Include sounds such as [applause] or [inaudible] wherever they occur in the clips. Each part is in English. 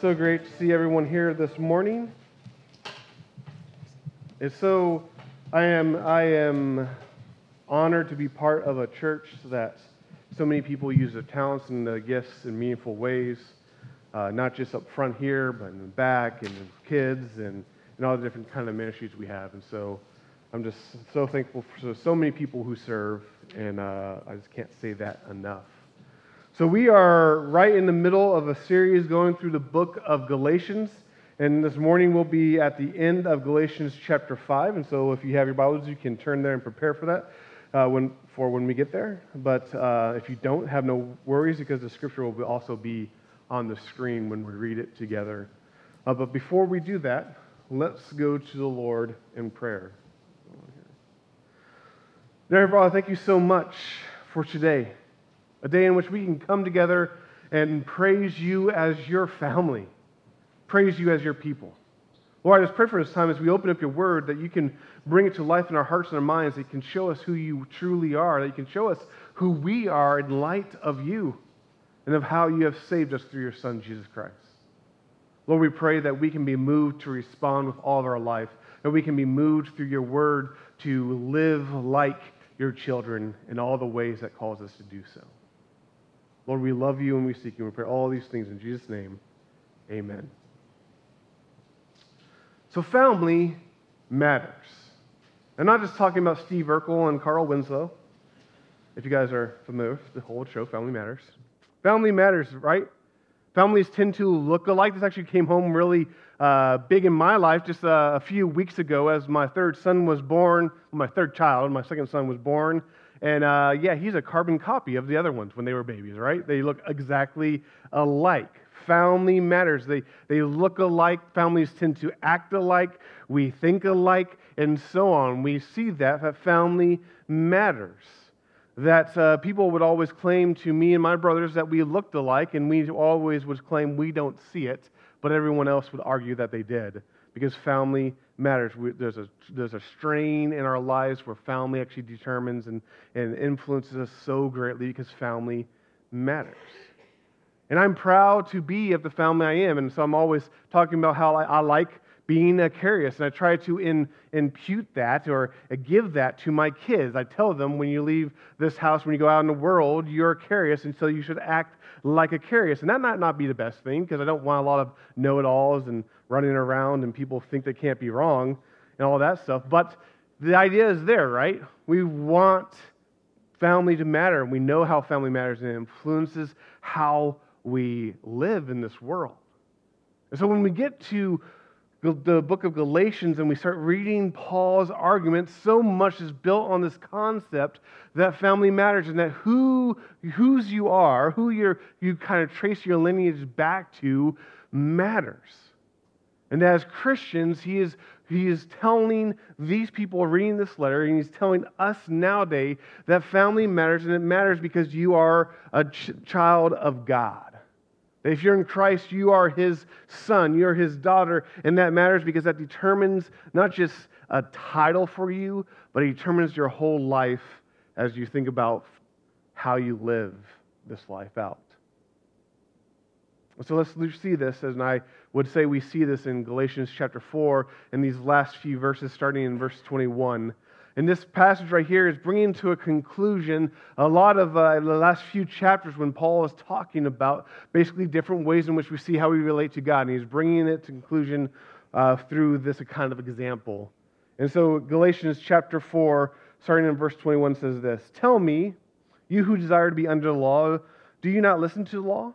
so great to see everyone here this morning. It's so I am I am honored to be part of a church that so many people use their talents and their gifts in meaningful ways, uh, not just up front here, but in the back and with kids and, and all the different kind of ministries we have. And so I'm just so thankful for so, so many people who serve, and uh, I just can't say that enough. So, we are right in the middle of a series going through the book of Galatians. And this morning we'll be at the end of Galatians chapter 5. And so, if you have your Bibles, you can turn there and prepare for that uh, when, for when we get there. But uh, if you don't, have no worries because the scripture will also be on the screen when we read it together. Uh, but before we do that, let's go to the Lord in prayer. Dear Father, thank you so much for today a day in which we can come together and praise you as your family, praise you as your people. Lord, I just pray for this time as we open up your word that you can bring it to life in our hearts and our minds, that you can show us who you truly are, that you can show us who we are in light of you and of how you have saved us through your Son, Jesus Christ. Lord, we pray that we can be moved to respond with all of our life, that we can be moved through your word to live like your children in all the ways that calls us to do so. Lord, we love you and we seek you. We pray all these things in Jesus' name. Amen. So, family matters. I'm not just talking about Steve Urkel and Carl Winslow. If you guys are familiar with the whole show, Family Matters. Family matters, right? Families tend to look alike. This actually came home really uh, big in my life just uh, a few weeks ago as my third son was born, my third child, my second son was born. And uh, yeah, he's a carbon copy of the other ones when they were babies, right? They look exactly alike. Family matters. They, they look alike. Families tend to act alike. We think alike, and so on. We see that, that family matters. That uh, people would always claim to me and my brothers that we looked alike, and we always would claim we don't see it, but everyone else would argue that they did because family matters. We, there's, a, there's a strain in our lives where family actually determines and, and influences us so greatly because family matters. And I'm proud to be of the family I am. And so I'm always talking about how I, I like being a curious. And I try to in, impute that or give that to my kids. I tell them when you leave this house, when you go out in the world, you're curious, and so you should act like a curious. And that might not be the best thing because I don't want a lot of know it alls and running around and people think they can't be wrong and all that stuff. But the idea is there, right? We want family to matter. We know how family matters and influences how we live in this world. And so when we get to the book of Galatians and we start reading Paul's argument, so much is built on this concept that family matters and that who whose you are, who you you kind of trace your lineage back to, matters. And as Christians, he is, he is telling these people reading this letter, and he's telling us nowadays that family matters, and it matters because you are a ch- child of God. That if you're in Christ, you are his son, you're his daughter, and that matters because that determines not just a title for you, but it determines your whole life as you think about how you live this life out. So let's see this, and I would say we see this in Galatians chapter 4 in these last few verses, starting in verse 21. And this passage right here is bringing to a conclusion a lot of uh, the last few chapters when Paul is talking about basically different ways in which we see how we relate to God. And he's bringing it to conclusion uh, through this kind of example. And so Galatians chapter 4, starting in verse 21, says this Tell me, you who desire to be under the law, do you not listen to the law?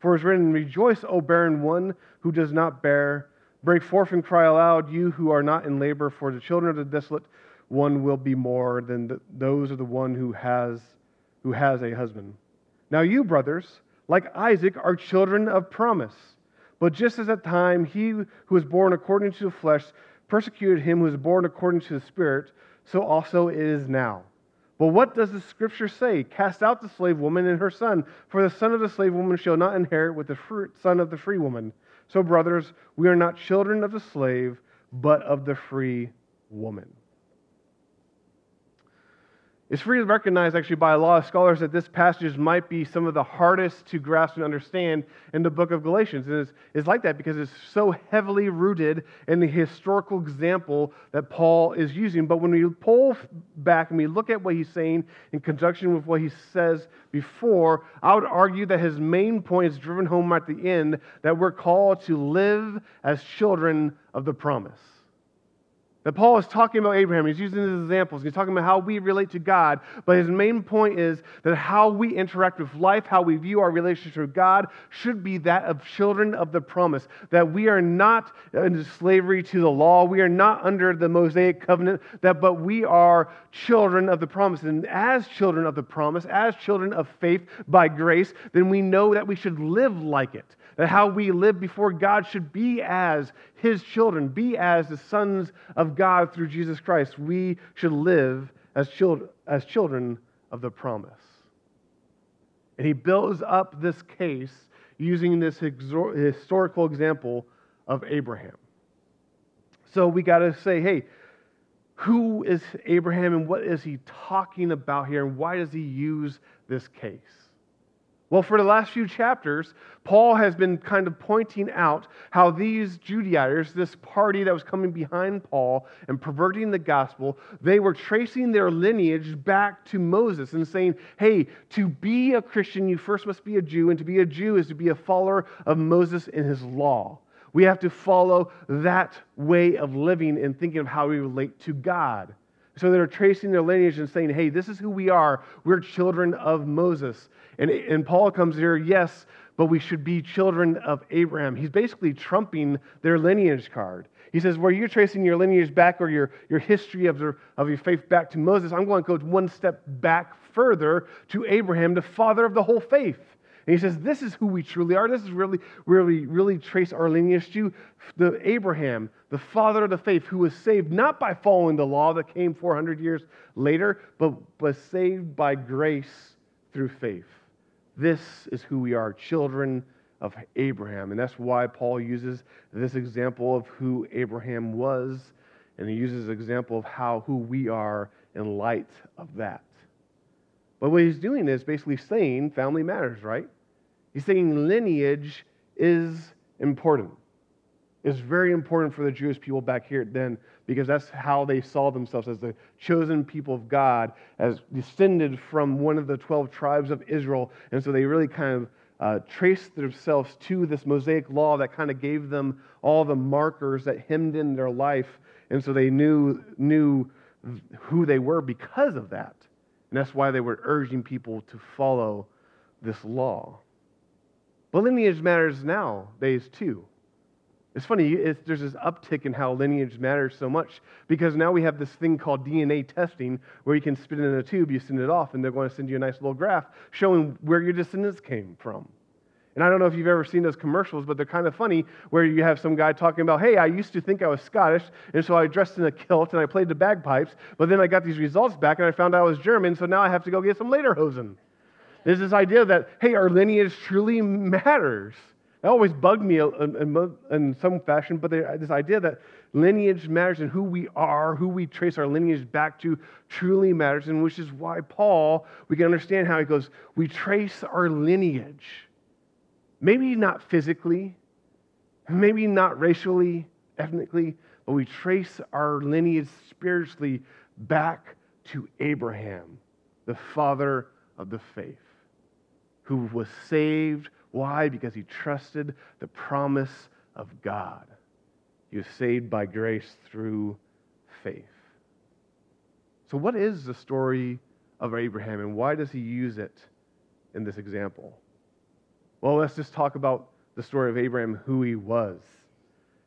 For it is written, Rejoice, O barren one who does not bear. Break forth and cry aloud, you who are not in labor, for the children of the desolate one will be more than the, those of the one who has, who has a husband. Now you, brothers, like Isaac, are children of promise. But just as at time he who was born according to the flesh persecuted him who was born according to the Spirit, so also it is now. But what does the scripture say? Cast out the slave woman and her son, for the son of the slave woman shall not inherit with the son of the free woman. So, brothers, we are not children of the slave, but of the free woman. It's free to recognize, actually, by a lot of scholars that this passage might be some of the hardest to grasp and understand in the book of Galatians. And it's, it's, like that because it's so heavily rooted in the historical example that Paul is using. But when we pull back and we look at what he's saying in conjunction with what he says before, I would argue that his main point is driven home at the end that we're called to live as children of the promise. That Paul is talking about Abraham. He's using his examples. He's talking about how we relate to God. But his main point is that how we interact with life, how we view our relationship with God, should be that of children of the promise. That we are not in slavery to the law. We are not under the Mosaic covenant. That, but we are children of the promise. And as children of the promise, as children of faith by grace, then we know that we should live like it how we live before God should be as His children, be as the sons of God through Jesus Christ. We should live as children, as children of the promise. And he builds up this case using this historical example of Abraham. So we got to say, hey, who is Abraham and what is he talking about here and why does he use this case? Well, for the last few chapters, Paul has been kind of pointing out how these Judaizers, this party that was coming behind Paul and perverting the gospel, they were tracing their lineage back to Moses and saying, hey, to be a Christian, you first must be a Jew, and to be a Jew is to be a follower of Moses and his law. We have to follow that way of living and thinking of how we relate to God. So they're tracing their lineage and saying, hey, this is who we are. We're children of Moses. And, and Paul comes here, yes, but we should be children of Abraham. He's basically trumping their lineage card. He says, where you're tracing your lineage back or your, your history of, the, of your faith back to Moses, I'm going to go one step back further to Abraham, the father of the whole faith. And he says, This is who we truly are. This is really, really, really trace our lineage to the Abraham, the father of the faith, who was saved not by following the law that came 400 years later, but was saved by grace through faith. This is who we are, children of Abraham. And that's why Paul uses this example of who Abraham was, and he uses an example of how who we are in light of that. But what he's doing is basically saying family matters, right? He's saying lineage is important. It's very important for the Jewish people back here then because that's how they saw themselves as the chosen people of God, as descended from one of the 12 tribes of Israel. And so they really kind of uh, traced themselves to this Mosaic law that kind of gave them all the markers that hemmed in their life. And so they knew, knew who they were because of that. And that's why they were urging people to follow this law. But lineage matters nowadays too. It's funny, it's, there's this uptick in how lineage matters so much because now we have this thing called DNA testing where you can spit it in a tube, you send it off, and they're going to send you a nice little graph showing where your descendants came from. And I don't know if you've ever seen those commercials, but they're kind of funny where you have some guy talking about, hey, I used to think I was Scottish, and so I dressed in a kilt and I played the bagpipes, but then I got these results back and I found out I was German, so now I have to go get some lederhosen. There's this idea that, hey, our lineage truly matters. That always bugged me in, some fashion, but this idea that lineage matters and who we are, who we trace our lineage back to, truly matters, and which is why Paul, we can understand how he goes, we trace our lineage. Maybe not physically, maybe not racially, ethnically, but we trace our lineage spiritually back to Abraham, the father of the faith, who was saved why? Because he trusted the promise of God. He was saved by grace through faith. So, what is the story of Abraham and why does he use it in this example? Well, let's just talk about the story of Abraham, who he was.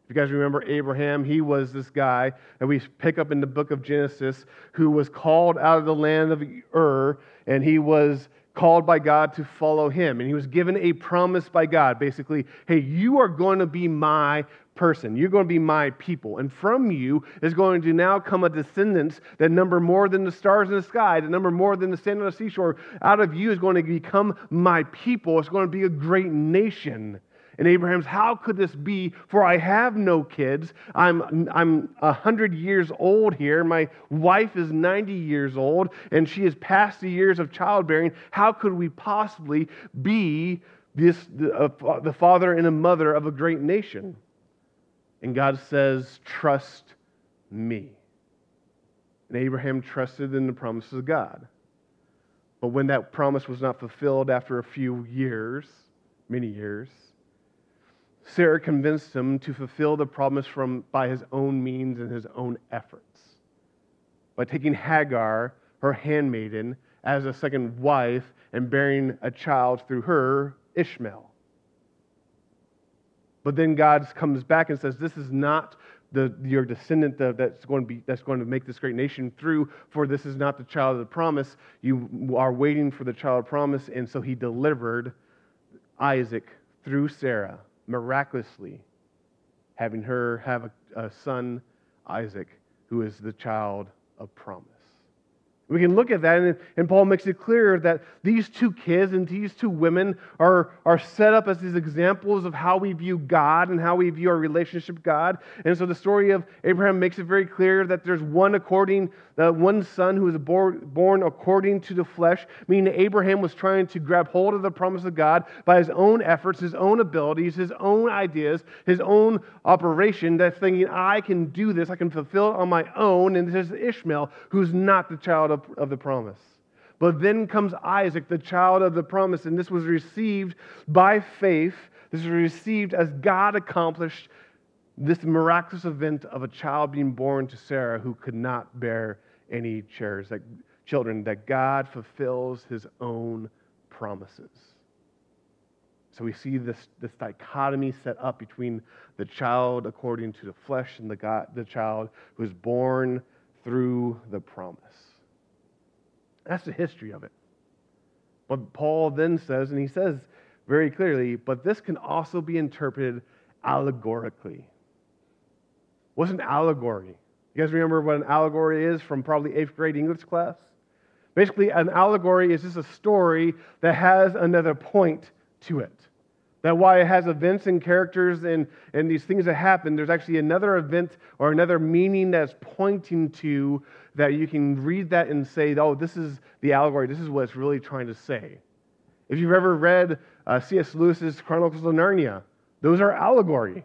If you guys remember Abraham, he was this guy that we pick up in the book of Genesis who was called out of the land of Ur, and he was called by God to follow him. And he was given a promise by God basically, hey, you are going to be my person. You're going to be my people. And from you is going to now come a descendants that number more than the stars in the sky, that number more than the sand on the seashore. Out of you is going to become my people. It's going to be a great nation. And Abraham's, how could this be? For I have no kids. I'm, I'm 100 years old here. My wife is 90 years old, and she is past the years of childbearing. How could we possibly be this, the, uh, the father and a mother of a great nation? And God says, Trust me. And Abraham trusted in the promises of God. But when that promise was not fulfilled after a few years, many years, Sarah convinced him to fulfill the promise from, by his own means and his own efforts. By taking Hagar, her handmaiden, as a second wife and bearing a child through her, Ishmael. But then God comes back and says, This is not the, your descendant that's going, to be, that's going to make this great nation through, for this is not the child of the promise. You are waiting for the child of promise. And so he delivered Isaac through Sarah miraculously having her have a, a son, Isaac, who is the child of promise. We can look at that, and, and, Paul makes it clear that these two kids and these two women are, are set up as these examples of how we view God and how we view our relationship with God. And so the story of Abraham makes it very clear that there's one according, the one son who was born, born according to the flesh, meaning Abraham was trying to grab hold of the promise of God by his own efforts, his own abilities, his own ideas, his own operation, that's thinking, I can do this, I can fulfill it on my own. And there's Ishmael, who's not the child of, of the promise. But then comes Isaac, the child of the promise, and this was received by faith. This was received as God accomplished this miraculous event of a child being born to Sarah who could not bear any chairs, that, children, that God fulfills his own promises. So we see this, this dichotomy set up between the child according to the flesh and the, God, the child who is born through the promise. That's the history of it. But Paul then says, and he says very clearly, but this can also be interpreted allegorically. What's an allegory? You guys remember what an allegory is from probably eighth grade English class? Basically, an allegory is just a story that has another point to it. That why it has events and characters and, and these things that happen, there's actually another event or another meaning that's pointing to that you can read that and say, oh, this is the allegory. This is what it's really trying to say. If you've ever read uh, C.S. Lewis's Chronicles of Narnia, those are allegory.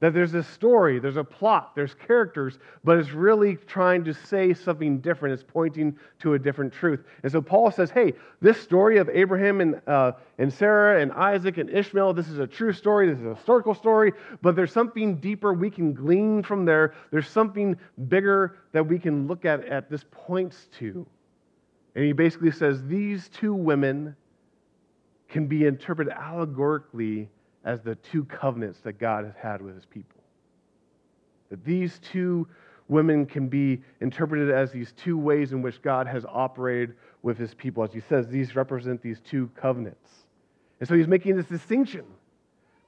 That there's a story, there's a plot, there's characters, but it's really trying to say something different. It's pointing to a different truth. And so Paul says, hey, this story of Abraham and, uh, and Sarah and Isaac and Ishmael, this is a true story, this is a historical story, but there's something deeper we can glean from there. There's something bigger that we can look at at this points to. And he basically says these two women can be interpreted allegorically as the two covenants that God has had with his people. That these two women can be interpreted as these two ways in which God has operated with his people. As he says, these represent these two covenants. And so he's making this distinction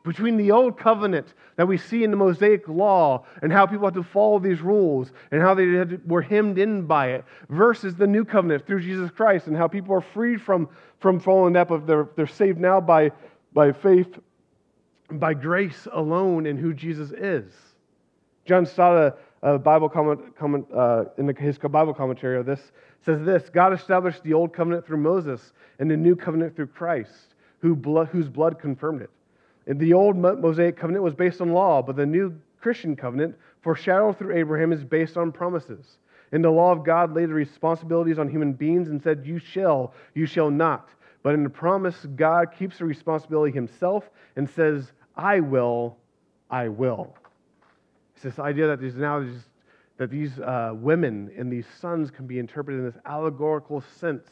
between the old covenant that we see in the Mosaic law and how people had to follow these rules and how they to, were hemmed in by it versus the new covenant through Jesus Christ and how people are freed from, from following that, but they're, they're saved now by, by faith by grace alone in who Jesus is. John Stott, a Bible comment, comment uh, in the, his Bible commentary of this, says this God established the old covenant through Moses and the new covenant through Christ, who whose blood confirmed it. And the old Mosaic covenant was based on law, but the new Christian covenant, foreshadowed through Abraham, is based on promises. And the law of God laid the responsibilities on human beings and said, You shall, you shall not. But in the promise, God keeps the responsibility himself and says, I will, I will. It's this idea that these now that these uh, women and these sons can be interpreted in this allegorical sense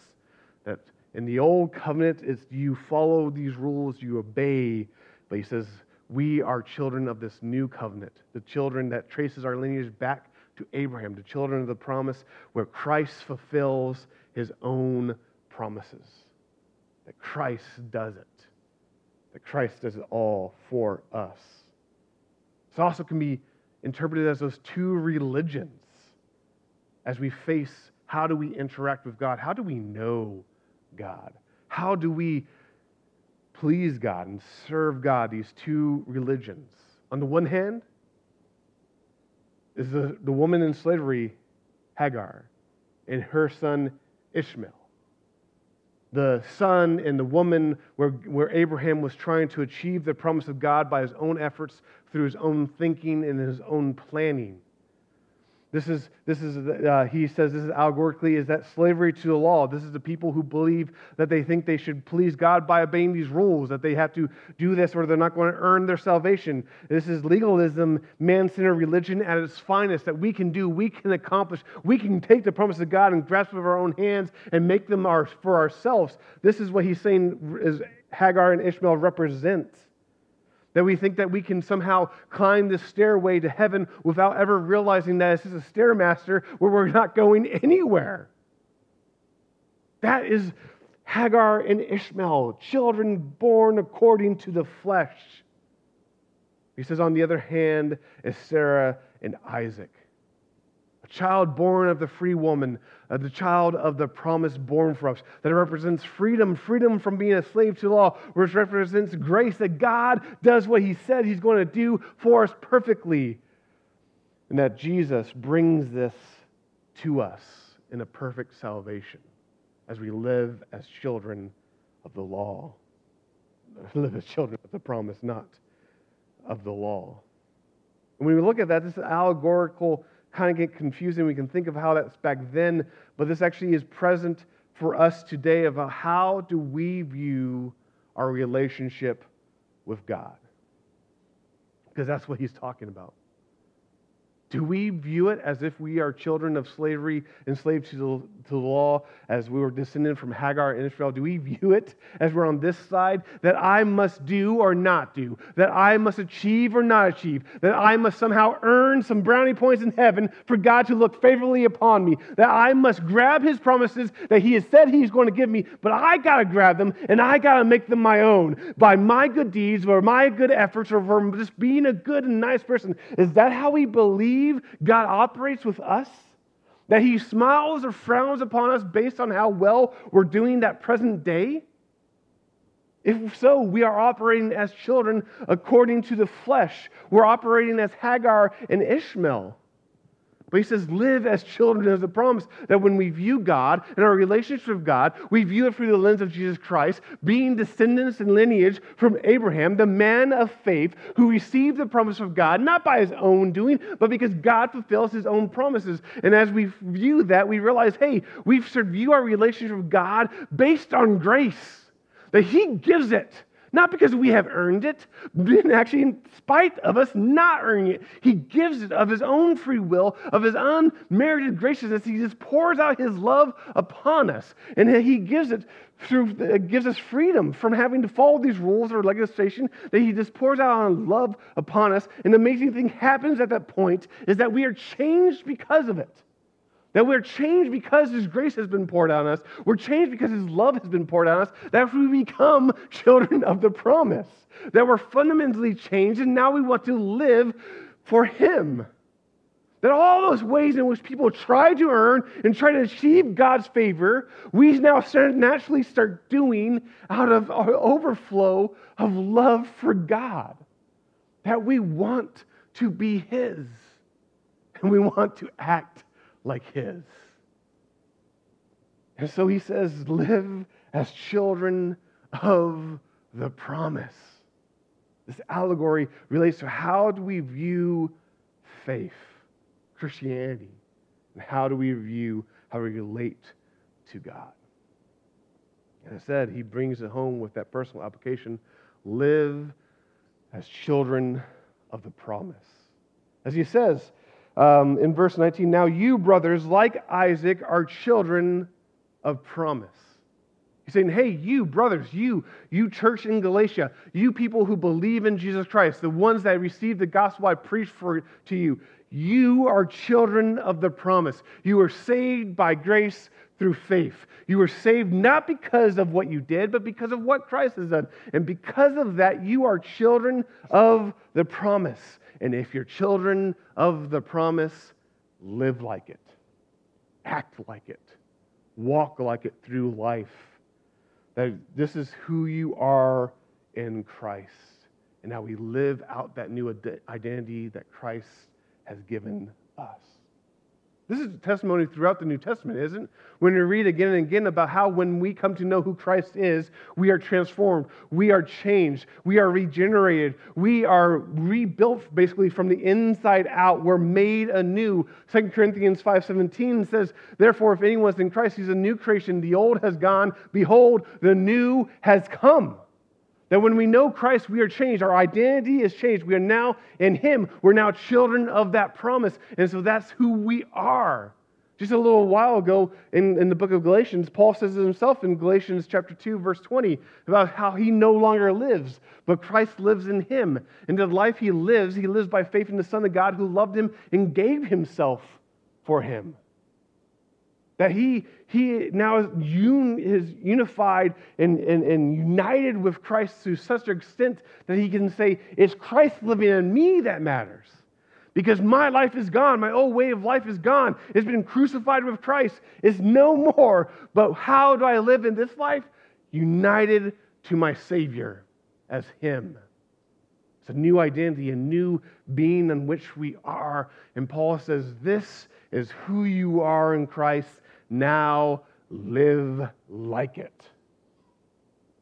that in the old covenant it's you follow these rules, you obey. But he says, we are children of this new covenant, the children that traces our lineage back to Abraham, the children of the promise where Christ fulfills his own promises. that Christ does it, that Christ does it all for us. This also can be interpreted as those two religions as we face how do we interact with God? How do we know God? How do we please God and serve God? These two religions. On the one hand, is the, the woman in slavery, Hagar, and her son Ishmael. The son and the woman where, where Abraham was trying to achieve the promise of God by his own efforts, through his own thinking and his own planning. This is, this is uh, he says, this is allegorically, is that slavery to the law. This is the people who believe that they think they should please God by obeying these rules, that they have to do this or they're not going to earn their salvation. This is legalism, man centered religion at its finest that we can do, we can accomplish, we can take the promise of God and grasp it with our own hands and make them our, for ourselves. This is what he's saying is Hagar and Ishmael represent. That we think that we can somehow climb this stairway to heaven without ever realizing that this is a stairmaster where we're not going anywhere. That is Hagar and Ishmael, children born according to the flesh. He says, on the other hand, is Sarah and Isaac a child born of the free woman, uh, the child of the promise born for us, that represents freedom, freedom from being a slave to law, which represents grace that God does what He said He's going to do for us perfectly, and that Jesus brings this to us in a perfect salvation as we live as children of the law. [laughs] Live as children of the promise, not of the law. And when we look at that, this is allegorical kind of get confusing. We can think of how that's back then, but this actually is present for us today about uh, how do we view our relationship with God? Because that's what he's talking about. Do we view it as if we are children of slavery, enslaved to the, to the law, as we were descended from Hagar and Ishmael? Do we view it as we're on this side, that I must do or not do, that I must achieve or not achieve, that I must somehow earn some brownie points in heaven for God to look favorably upon me, that I must grab his promises that he has said he's going to give me, but I got to grab them and I got to make them my own by my good deeds or my good efforts or just being a good and nice person? Is that how we believe? Believe God operates with us? That he smiles or frowns upon us based on how well we're doing that present day? If so, we are operating as children according to the flesh. We're operating as Hagar and Ishmael. But he says, live as children of the promise. That when we view God and our relationship with God, we view it through the lens of Jesus Christ, being descendants and lineage from Abraham, the man of faith who received the promise of God, not by his own doing, but because God fulfills his own promises. And as we view that, we realize, hey, we should view our relationship with God based on grace, that he gives it. Not because we have earned it, but actually, in spite of us not earning it, He gives it of His own free will, of His unmerited graciousness. He just pours out His love upon us. And He gives it through, it gives us freedom from having to follow these rules or legislation, that He just pours out on love upon us. And the amazing thing happens at that point is that we are changed because of it. That we're changed because His grace has been poured on us. We're changed because His love has been poured on us. That we become [laughs] children of the promise. That we're fundamentally changed and now we want to live for Him. That all those ways in which people try to earn and try to achieve God's favor, we now naturally start doing out of our overflow of love for God. That we want to be His and we want to act like his. And so he says, live as children of the promise. This allegory relates to how do we view faith, Christianity, and how do we view how we relate to God. And I said, he brings it home with that personal application live as children of the promise. As he says, um, in verse 19, now you, brothers, like Isaac, are children of promise. He's saying, hey, you, brothers, you, you church in Galatia, you people who believe in Jesus Christ, the ones that received the gospel I preached for, to you, you are children of the promise. You are saved by grace through faith. You were saved not because of what you did, but because of what Christ has done. And because of that, you are children of the promise. And if you're children of the promise, live like it, act like it, walk like it through life. That this is who you are in Christ. And how we live out that new identity that Christ has given us. This is testimony throughout the New Testament, isn't it? When we read again and again about how when we come to know who Christ is, we are transformed, we are changed, we are regenerated, we are rebuilt basically from the inside out. We're made anew. 2 Corinthians 5:17 says, "Therefore if anyone anyone's in Christ, he's a new creation. The old has gone, behold, the new has come." That when we know Christ, we are changed. Our identity is changed. We are now in Him. We're now children of that promise. And so that's who we are. Just a little while ago in, in the book of Galatians, Paul says himself in Galatians chapter 2, verse 20, about how he no longer lives, but Christ lives in him. And the life he lives, he lives by faith in the Son of God who loved him and gave himself for him. That he, he now is, un, is unified and, and, and united with Christ to such an extent that he can say, It's Christ living in me that matters. Because my life is gone. My old way of life is gone. It's been crucified with Christ. It's no more. But how do I live in this life? United to my Savior as Him. It's a new identity, a new being in which we are. And Paul says, This is who you are in Christ now live like it.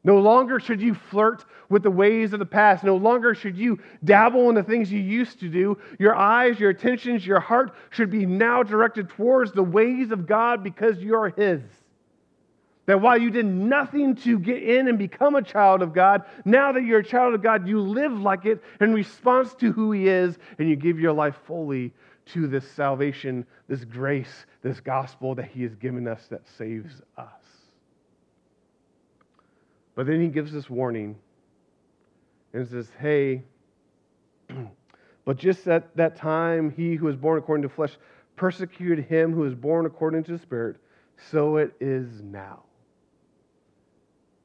No longer should you flirt with the ways of the past. No longer should you dabble in the things you used to do. Your eyes, your attentions, your heart should be now directed towards the ways of God because you are His. That while you did nothing to get in and become a child of God, now that you're a child of God, you live like it in response to who He is, and you give your life fully to this salvation, this grace, this gospel that He has given us that saves us. But then He gives this warning and says, Hey, [clears throat] but just at that time, He who was born according to flesh persecuted him who was born according to the Spirit, so it is now.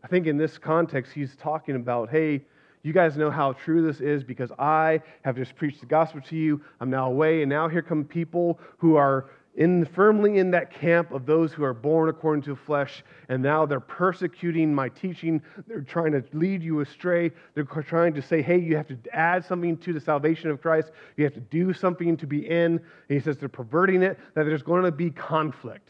I think in this context, he's talking about, hey, you guys know how true this is because I have just preached the gospel to you. I'm now away, and now here come people who are in, firmly in that camp of those who are born according to flesh, and now they're persecuting my teaching. They're trying to lead you astray. They're trying to say, hey, you have to add something to the salvation of Christ. You have to do something to be in. And he says they're perverting it, that there's going to be conflict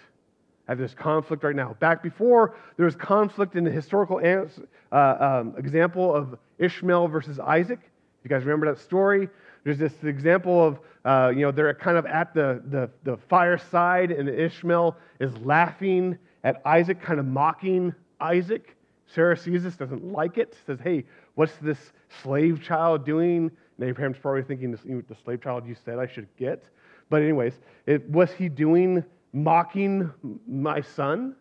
have this conflict right now. Back before, there was conflict in the historical uh, um, example of Ishmael versus Isaac. If you guys remember that story, there's this example of, uh, you know, they're kind of at the, the, the fireside, and Ishmael is laughing at Isaac, kind of mocking Isaac. Sarah sees this, doesn't like it, says, hey, what's this slave child doing? And Abraham's probably thinking, the slave child you said I should get. But, anyways, it, was he doing mocking my son.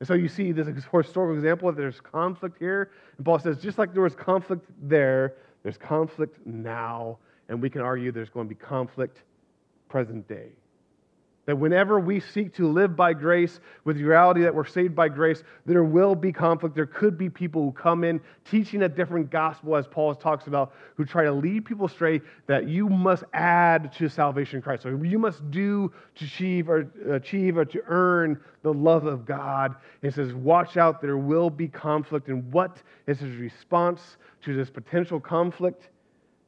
And so you see this historical example there's conflict here. And Paul says, just like there was conflict there, there's conflict now. And we can argue there's going to be conflict present day. That whenever we seek to live by grace with the reality that we're saved by grace, there will be conflict. There could be people who come in teaching a different gospel, as Paul talks about, who try to lead people astray that you must add to salvation in Christ. So you must do to achieve or achieve or to earn the love of God. And says, watch out, there will be conflict. And what is his response to this potential conflict?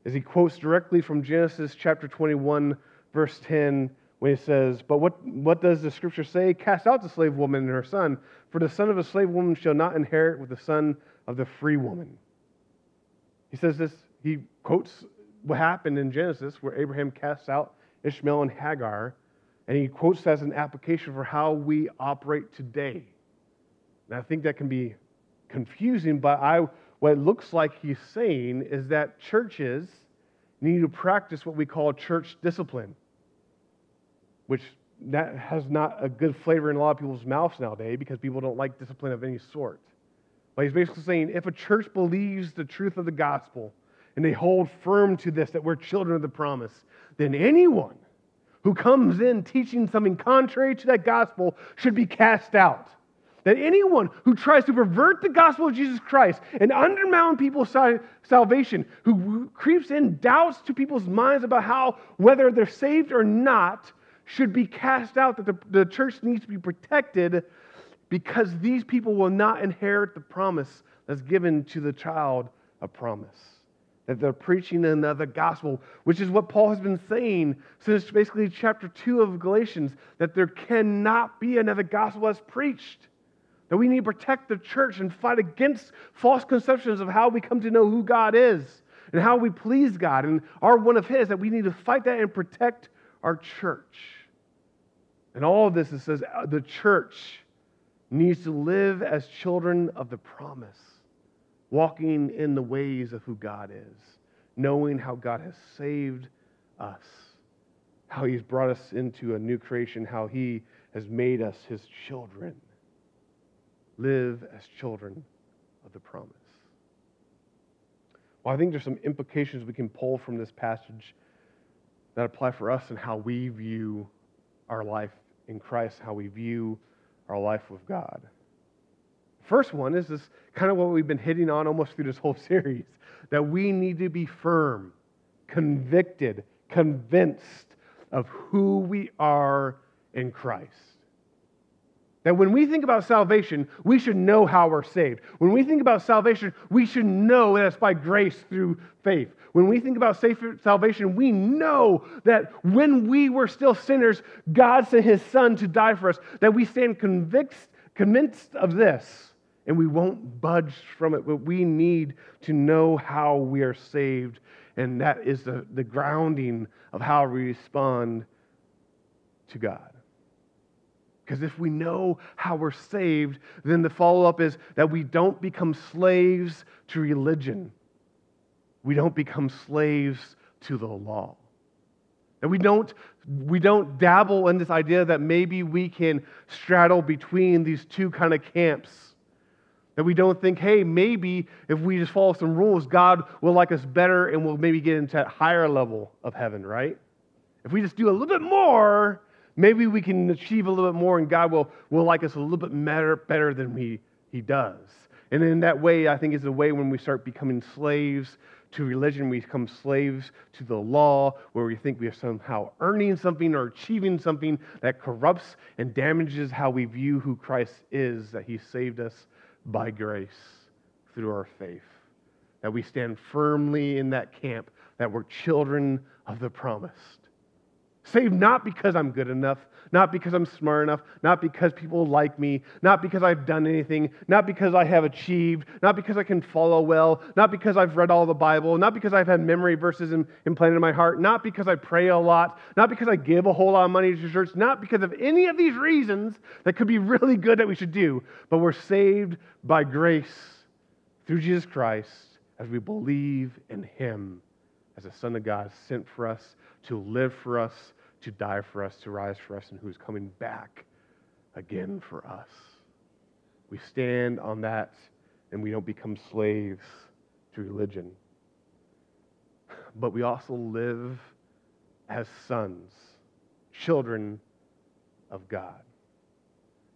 As he quotes directly from Genesis chapter 21, verse 10 when he says, But what, what does the scripture say? Cast out the slave woman and her son, for the son of a slave woman shall not inherit with the son of the free woman. He says this, he quotes what happened in Genesis where Abraham casts out Ishmael and Hagar, and he quotes that as an application for how we operate today. And I think that can be confusing, but I, what it looks like he's saying is that churches need to practice what we call church discipline which that has not a good flavor in a lot of people's mouths nowadays because people don't like discipline of any sort. But he's basically saying if a church believes the truth of the gospel and they hold firm to this, that we're children of the promise, then anyone who comes in teaching something contrary to that gospel should be cast out. That anyone who tries to pervert the gospel of Jesus Christ and undermine people's salvation, who creeps in doubts to people's minds about how, whether they're saved or not, should be cast out, that the, the church needs to be protected because these people will not inherit the promise that's given to the child of promise. That they're preaching another gospel, which is what Paul has been saying since basically chapter 2 of Galatians, that there cannot be another gospel that's preached. That we need to protect the church and fight against false conceptions of how we come to know who God is and how we please God and are one of His, that we need to fight that and protect our church. And all of this, it says uh, the church needs to live as children of the promise, walking in the ways of who God is, knowing how God has saved us, how He's brought us into a new creation, how He has made us His children. Live as children of the promise. Well, I think there's some implications we can pull from this passage that apply for us and how we view our life in Christ, how we view our life with God. First one is this kind of what we've been hitting on almost through this whole [laughs] series that we need to be firm, convicted, convinced of who we are in Christ. That when we think about salvation, we should know how we're saved. When we think about salvation, we should know that it's by grace through faith. When we think about salvation, we know that when we were still sinners, God sent his son to die for us, that we stand convinced, convinced of this, and we won't budge from it. But we need to know how we are saved, and that is the, the grounding of how we respond to God. Because if we know how we're saved, then the follow up is that we don't become slaves to religion. We don't become slaves to the law. That we don't, we don't dabble in this idea that maybe we can straddle between these two kind of camps. That we don't think, hey, maybe if we just follow some rules, God will like us better and we'll maybe get into that higher level of heaven, right? If we just do a little bit more, Maybe we can achieve a little bit more and God will, will like us a little bit better, better than he, he does. And in that way, I think is the way when we start becoming slaves to religion, we become slaves to the law, where we think we are somehow earning something or achieving something that corrupts and damages how we view who Christ is, that he saved us by grace through our faith. That we stand firmly in that camp, that we're children of the promised Saved not because I'm good enough, not because I'm smart enough, not because people like me, not because I've done anything, not because I have achieved, not because I can follow well, not because I've read all the Bible, not because I've had memory verses implanted in my heart, not because I pray a lot, not because I give a whole lot of money to church, not because of any of these reasons that could be really good that we should do, but we're saved by grace through Jesus Christ as we believe in Him as a Son of God sent for us to live for us, to die for us, to rise for us, and who is coming back again for us. We stand on that and we don't become slaves to religion. But we also live as sons, children of God.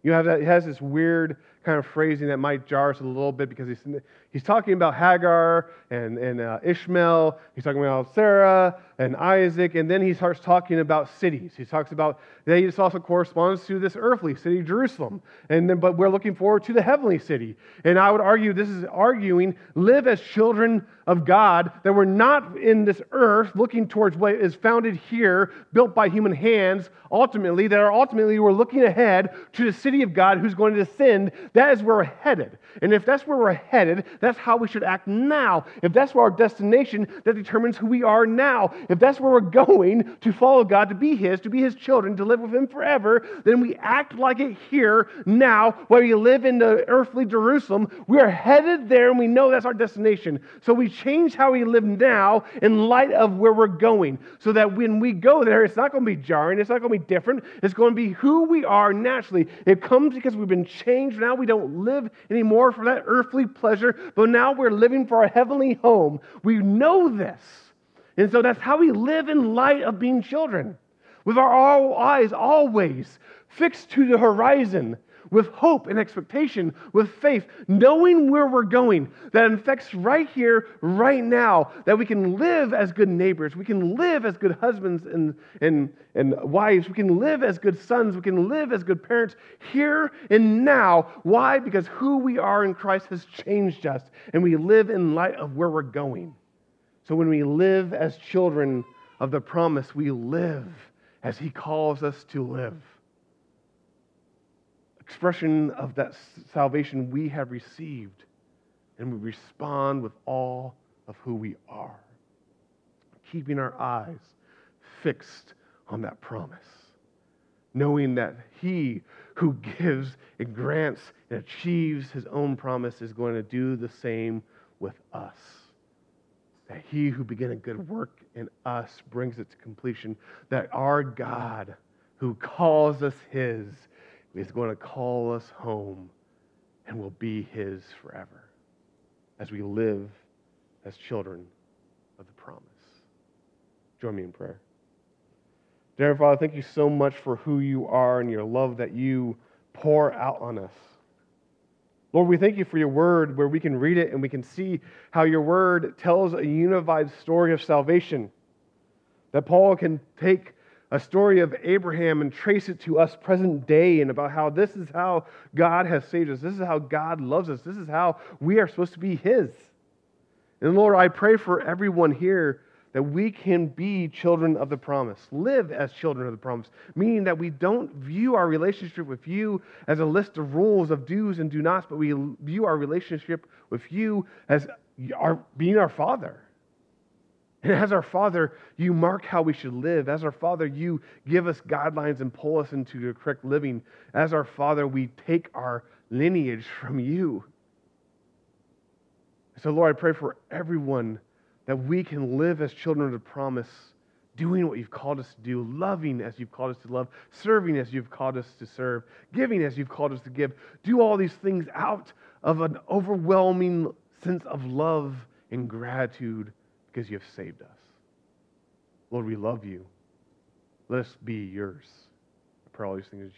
You have that, it has this weird kind of phrasing that might jar us a little bit because he's, he's talking about Hagar and, and uh, Ishmael. He's talking about Sarah and Isaac. And then he starts talking about cities. He talks about, that this also corresponds to this earthly city, Jerusalem. And then, but we're looking forward to the heavenly city. And I would argue this is arguing live as children of God, that we're not in this earth looking towards what is founded here, built by human hands, ultimately, that are ultimately we're looking ahead to the city of God who's going to descend that is where we're headed. And if that's where we're headed, that's how we should act now. If that's where our destination, that determines who we are now. If that's where we're going to follow God, to be His, to be His children, to live with Him forever, then we act like it here, now, while we live in the earthly Jerusalem. We are headed there and we know that's our destination. So we change how we live now in light of where we're going. So that when we go there, it's not going to be jarring, it's not going to be different. It's going to be who we are naturally. It comes because we've been changed. Now we don't live anymore for that earthly pleasure, but now we're living for a heavenly home. We know this. And so that's how we live in light of being children. with our eyes always fixed to the horizon, with hope and expectation, with faith, knowing where we're going, that infects right here, right now, that we can live as good neighbors, we can live as good husbands and, and, and wives, we can live as good sons, we can live as good parents here and now. Why? Because who we are in Christ has changed us, and we live in light of where we're going. So when we live as children of the promise, we live as He calls us to live expression of that salvation we have received, and we respond with all of who we are, keeping our eyes fixed on that promise, knowing that He who gives and grants and achieves His own promise is going to do the same with us. That He who began a good work in us brings it to completion, that our God who calls us His is going to call us home and we'll be His forever as we live as children of the promise. Join me in prayer. Dear Father, thank you so much for who you are and your love that you pour out on us. Lord, we thank you for your word where we can read it and we can see how your word tells a unified story of salvation. That Paul can take a story of Abraham and trace it to us present day and about how this is how God has saved us. This is how God loves us. This is how we are supposed to be His. And Lord, I pray for everyone here that we can be children of the promise, live as children of the promise, meaning that we don't view our relationship with you as a list of rules of do's and do nots, but we view our relationship with you as our, being our Father and as our Father, you mark how we should live. As our Father, you give us guidelines and pull us into the correct living. As our Father, we take our lineage from you. So, Lord, I pray for everyone that we can live as children of the promise, doing what you've called us to do, loving as you've called us to love, serving as you've called us to serve, giving as you've called us to give. Do all these things out of an overwhelming sense of love and gratitude because you have saved us. Lord, we love you. Let us be yours. I pray all these things